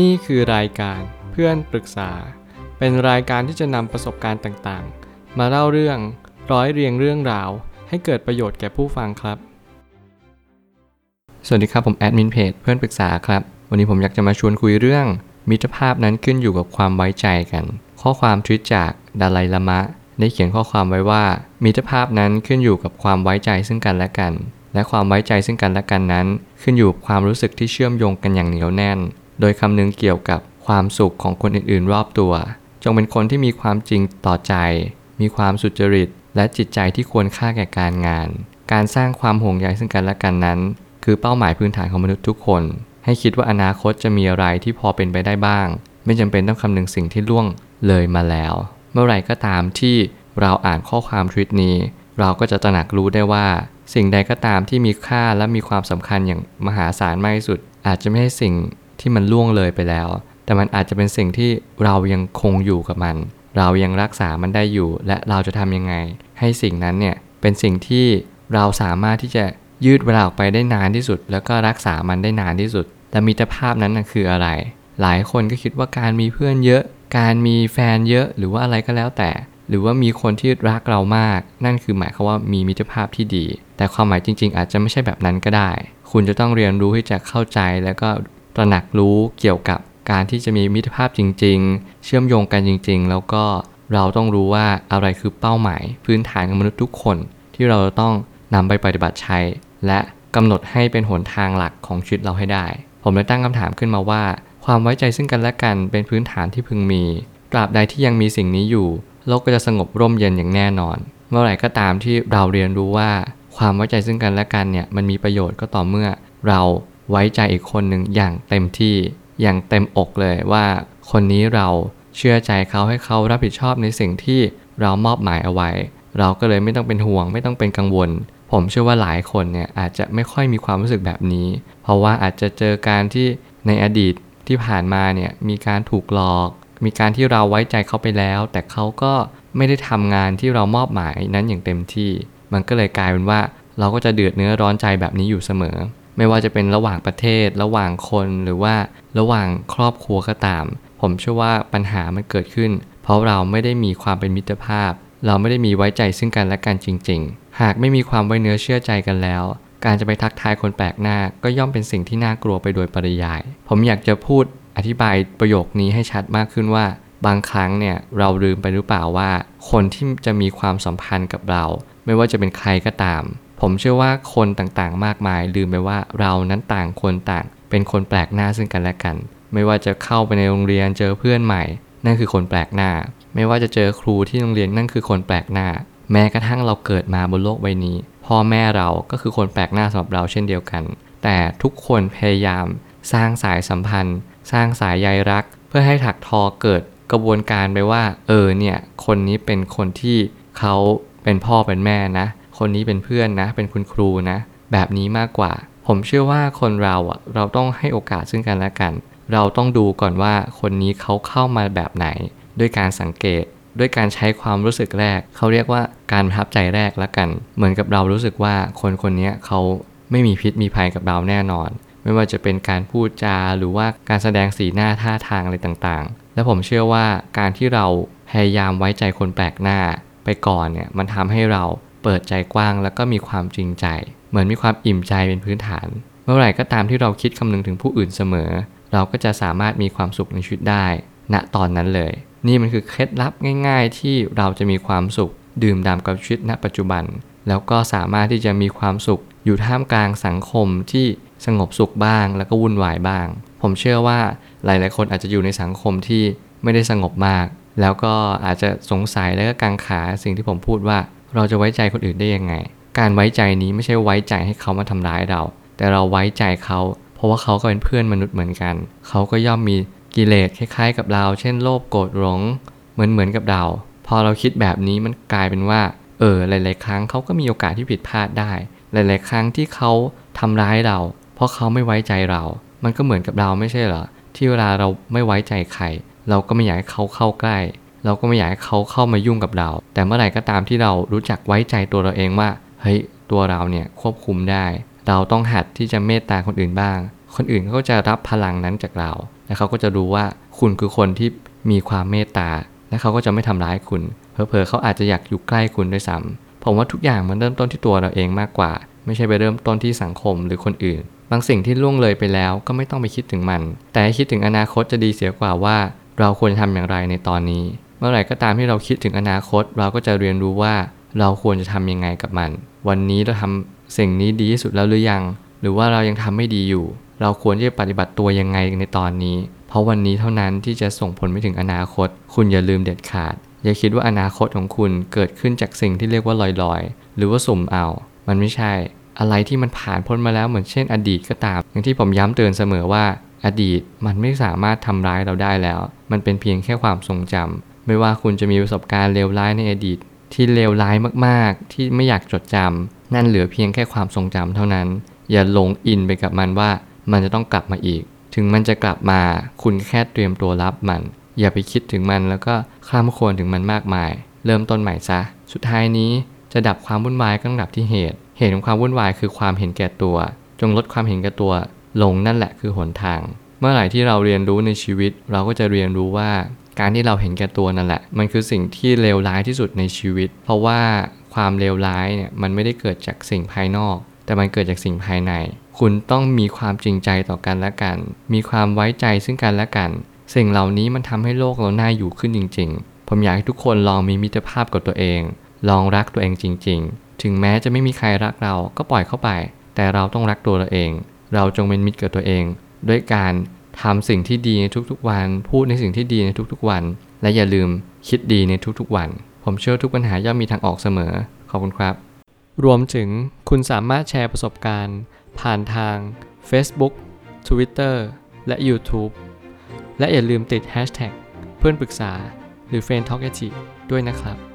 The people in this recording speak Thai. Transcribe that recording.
นี่คือรายการเพื่อนปรึกษา เป็นรายการที่จะนำประสบการณ์ต่างๆ มาเล่าเรื่องร้อยเรียงเรื่องราว ให้เกิดประโยชน์แก่ผู้ฟังครับ สวัสดีครับผมแอดมินเพจเพื่อนปรึกษาครับ วันนี้ผมอยากจะมาชวนคุยเรื่อง มิตรภาพนั้นขึ้นอยู่กับความไว้ใจกัน ข้อความทวิตจากดาไลลามะ ได้เขียนข้อความไว้ว่า มิตรภาพนั้นขึ้นอยู่กับความไว้ใจซึ่งกันและกัน และความไว้ใจซึ่งกันและกันนั้น ขึ้นอยู่กับความรู้สึกที่เชื่อมโยงกันอย่างเหนียวแน่น โดยคำนึงเกี่ยวกับความสุขของคนอื่นๆ รอบตัว จงเป็นคนที่มีความจริงต่อใจ มีความสุจริต และจิตใจที่ควรค่าแก่การงาน การสร้างความห่วงใยซึ่งกันและกันนั้น คือเป้าหมายพื้นฐานของมนุษย์ทุกคน ให้คิดว่าอนาคตจะมีอะไรที่พอเป็นไปได้บ้าง ไม่จำเป็นต้องคำนึงสิ่งที่ล่วงเลยมาแล้ว เมื่อไหร่ก็ตามที่เราอ่านข้อความทวิตนี้ เราก็จะตระหนักรู้ได้ว่า สิ่งใดก็ตามที่มีค่าและมีความสำคัญอย่างมหาศาลมากที่สุด อาจจะไม่ใช่สิ่ง ที่มันล่วงเลยไปแล้ว แต่มันอาจจะเป็นสิ่งที่เรายังคงอยู่กับมัน เรายังรักษามันได้อยู่ และเราจะทำยังไง ให้สิ่งนั้นเนี่ยเป็นสิ่งที่เราสามารถที่จะยืดเวลาออกไปได้นานที่สุด แล้วก็รักษามันได้นานที่สุด แต่มิตรภาพนั้นนะคืออะไร หลายคนก็คิดว่าการมีเพื่อนเยอะ การมีแฟนเยอะหรือว่าอะไรก็แล้วแต่ หรือว่ามีคนที่รักเรามาก นั่นคือหมายความว่ามีมิตรภาพที่ดี แต่ความหมายจริง ๆ อาจจะไม่ใช่แบบนั้นก็ได้ คุณจะต้องเรียนรู้ที่จะเข้าใจแล้วก็ ตระหนักรู้เกี่ยวกับการที่จะมีมิตรภาพจริง ๆ เชื่อมโยงกันจริง ๆ แล้วก็เราต้องรู้ว่าอะไรคือเป้าหมาย พื้นฐานของมนุษย์ทุกคน ที่เราต้องนำไปปฏิบัติใช้ และกำหนดให้เป็นหนทางหลักของชีวิตเราให้ได้ ผมเลยตั้งคำถามขึ้นมาว่า ความไว้ใจซึ่งกันและกันเป็นพื้นฐานที่พึงมี ตราบใดที่ยังมีสิ่งนี้อยู่ โลกก็จะสงบร่มเย็นอย่างแน่นอน เมื่อไหร่ก็ตามที่เราเรียนรู้ว่า ความไว้ใจซึ่งกันและกันเนี่ยมันมีประโยชน์ก็ต่อเมื่อ เรา ไว้ใจอีกคนหนึ่งอย่างเต็มที่อย่างเต็มอกเลยว่า คนนี้เราเชื่อใจเขาให้เขารับผิดชอบในสิ่งที่เรามอบหมายเอาไว้ เราก็เลยไม่ต้องเป็นห่วง ไม่ต้องเป็นกังวล ผมเชื่อว่าหลายคนเนี่ยอาจจะไม่ค่อยมีความรู้สึกแบบนี้ เพราะว่าอาจจะเจอการที่ในอดีตที่ผ่านมาเนี่ยมีการถูกหลอก มีการที่เราไว้ใจเขาไปแล้ว แต่เขาก็ไม่ได้ทำงานที่เรามอบหมายนั้นอย่างเต็มที่ มันก็เลยกลายเป็นว่าเราก็จะเดือดเนื้อร้อนใจแบบนี้อยู่เสมอ ไม่ว่าจะเป็นระหว่างประเทศ ระหว่างคนหรือว่าระหว่างครอบครัวก็ตาม ผมเชื่อว่าปัญหามันเกิดขึ้น เพราะเราไม่ได้มีความเป็นมิตรภาพ เราไม่ได้มีไว้ใจซึ่งกันและกันจริง ๆ หากไม่มีความไว้เนื้อเชื่อใจกันแล้ว การจะไปทักทายคนแปลกหน้าก็ย่อมเป็นสิ่งที่น่ากลัวไปโดยปริยาย ผมอยากจะพูดอธิบายประโยคนี้ให้ชัดมากขึ้นว่าบางครั้งเนี่ยเราลืมไปหรือเปล่าว่า คนที่จะมีความสัมพันธ์กับเรา ไม่ว่าจะเป็นใครก็ตาม ผมเชื่อว่าคนต่างๆ มากมาย ลืมไปว่าเรานั้นต่างคนต่าง เป็นคนแปลกหน้าซึ่งกันและกัน ไม่ว่าจะเข้าไปในโรงเรียนเจอเพื่อนใหม่ นั่นคือคนแปลกหน้า ไม่ว่าจะเจอครูที่โรงเรียนนั่นคือคนแปลกหน้า แม้กระทั่งเราเกิดมาบนโลกใบนี้ พ่อแม่เราก็คือคนแปลกหน้าสำหรับเราเช่นเดียวกัน แต่ทุกคนพยายาม สร้างสายสัมพันธ์ สร้างสายใยรัก เพื่อให้ถักทอเกิดกระบวนการไปว่า เออเนี่ยคนนี้เป็นคนที่เขาเป็นพ่อเป็นแม่นะ คนนี้เป็นเพื่อนนะ เป็นคุณครูนะ แบบนี้มากกว่า ผมเชื่อว่าคนเราอะเราต้องให้โอกาสซึ่งกันและกัน เราต้องดูก่อนว่าคนนี้เขาเข้ามาแบบไหน ด้วยการสังเกต ด้วยการใช้ความรู้สึกแรก เขาเรียกว่าการประทับใจแรกละกัน เหมือนกับเรารู้สึกว่าคนคนนี้เขาไม่มีพิษมีภัยกับเราแน่นอน ไม่ว่าจะเป็นการพูดจาหรือว่าการแสดงสีหน้าท่าทางอะไรต่างๆ และผมเชื่อว่าการที่เราพยายามไว้ใจคนแปลกหน้าไปก่อนเนี่ยมันทำให้เรา เปิดใจกว้างแล้วก็มีความจริงใจ เหมือนมีความอิ่มใจเป็นพื้นฐาน เมื่อไหร่ก็ตามที่เราคิดคำนึงถึงผู้อื่นเสมอ เราก็จะสามารถมีความสุขในชีวิตได้ ณตอนนั้นเลย นี่มันคือเคล็ดลับง่าย ๆ ที่เราจะมีความสุข ดื่มด่ำกับชีวิตณปัจจุบัน แล้วก็สามารถที่จะมีความสุข อยู่ท่ามกลางสังคมที่สงบสุขบ้าง แล้วก็วุ่นวายบ้าง ผมเชื่อว่าหลายๆ คนอาจจะอยู่ในสังคมที่ไม่ได้สงบมาก แล้วก็อาจจะสงสัยแล้วก็กังขาสิ่งที่ผมพูดว่า เราจะไว้ใจคนอื่นได้ยังไง การไว้ใจนี้ไม่ใช่ไว้ใจให้เขามาทำร้ายเรา แต่เราไว้ใจเขา เพราะว่าเขาก็เป็นเพื่อนมนุษย์เหมือนกัน เขาก็ย่อมมีกิเลสคล้ายๆ กับเรา เช่นโลภโกรธหลงเหมือนเหมือนกับเรา พอเราคิดแบบนี้มันกลายเป็นว่า เออหลาย ๆ ครั้งเขาก็มีโอกาสที่ผิดพลาดได้ หลาย ๆ ครั้งที่เขาทำร้ายเรา เพราะเขาไม่ไว้ใจเรา มันก็เหมือนกับเราไม่ใช่เหรอที่เวลาเราไม่ไว้ใจใครเราก็ไม่อยากให้เขาเข้าใกล้ เราก็ไม่อยากให้เขาเข้ามายุ่งกับเรา แต่เมื่อไหร่ก็ตามที่เรารู้จักไว้ใจตัวเราเองว่าเฮ้ยตัวเราเนี่ยควบคุมได้ เราต้องหัดที่จะเมตตาคนอื่นบ้าง คนอื่นเขาก็จะรับพลังนั้นจากเรา และเขาก็จะรู้ว่าคุณคือคนที่มีความเมตตา และเขาก็จะไม่ทำร้ายคุณเผลอๆเขาอาจจะอยากอยู่ใกล้คุณด้วยซ้ำผมว่าทุกอย่างมันเริ่มต้นที่ตัวเราเองมากกว่า ไม่ใช่ไปเริ่มต้นที่สังคมหรือคนอื่น บางสิ่งที่ล่วงเลยไปแล้วก็ไม่ต้องไปคิดถึงมัน แต่คิดถึงอนาคตจะดีเสียกว่าว่า เราควรทำอย่างไรในตอนนี้ เมื่อไหร่ก็ตามที่เราคิดถึงอนาคต เราก็จะเรียนรู้ว่าเราควรจะทำยังไงกับมัน วันนี้เราทำสิ่งนี้ดีที่สุดแล้วหรือยัง หรือว่าเรายังทำไม่ดีอยู่ เราควรจะปฏิบัติตัวยังไงในตอนนี้ เพราะวันนี้เท่านั้นที่จะส่งผลไปถึงอนาคต คุณอย่าลืมเด็ดขาด อย่าคิดว่าอนาคตของคุณเกิดขึ้นจากสิ่งที่เรียกว่าลอยๆ หรือว่าสุ่มเอา มันไม่ใช่ อะไรที่มันผ่านพ้นมาแล้วเหมือนเช่น อดีตก็ตาม อย่างที่ผมย้ำเตือนเสมอว่าอดีตมันไม่สามารถทำร้ายเราได้แล้ว มันเป็นเพียงแค่ความทรงจำ ไม่ว่าคุณจะมีประสบการณ์เลวร้ายในอดีต ที่เลวร้ายมากๆ ที่ไม่อยากจดจำนั่นเหลือเพียงแค่ความทรงจำเท่านั้น อย่าหลงอินไปกับมันว่ามันจะต้องกลับมาอีก ถึงมันจะกลับมา คุณแค่เตรียมตัวรับมัน อย่าไปคิดถึงมันแล้วก็คร่ำควญถึงมันมากมาย เริ่มต้นใหม่ซะ สุดท้ายนี้จะดับความวุ่นวายก็ต้องดับที่เหตุ เหตุของความวุ่นวายคือความเห็นแก่ตัว จงลดความเห็นแก่ตัว ลงนั่นแหละคือหนทาง เมื่อไหร่ที่เราเรียนรู้ในชีวิต เราก็จะเรียนรู้ว่า การที่เราเห็นแก่ตัวนั่นแหละ มันคือสิ่งที่เลวร้ายที่สุดในชีวิต เพราะว่าความเลวร้ายเนี่ยมันไม่ได้เกิดจากสิ่งภายนอก แต่มันเกิดจากสิ่งภายใน คุณต้องมีความจริงใจต่อกันและกัน มีความไว้ใจซึ่งกันและกัน สิ่งเหล่านี้มันทำให้โลกเราน่าอยู่ขึ้นจริง ๆ ผมอยากให้ทุกคนลองมีมิตรภาพกับตัวเอง ลองรักตัวเองจริง ๆ ถึงแม้จะไม่มีใครรักเราก็ปล่อยเข้าไป แต่เราต้องรักตัวเราเอง เราจงเป็นมิตรกับตัวเอง ด้วยการ ทำสิ่งที่ดีในทุกๆวัน พูดในสิ่งที่ดีในทุกๆวัน และอย่าลืมคิดดีในทุกๆวัน ผมเชื่อทุกปัญหาย่อมมีทางออกเสมอ ขอบคุณครับ รวมถึงคุณสามารถแชร์ประสบการณ์ ผ่านทาง Facebook Twitter และ YouTube และอย่าลืมติด Hashtag เพื่อนปรึกษาหรือ f r ร e n d t a l k ด้วยนะครับ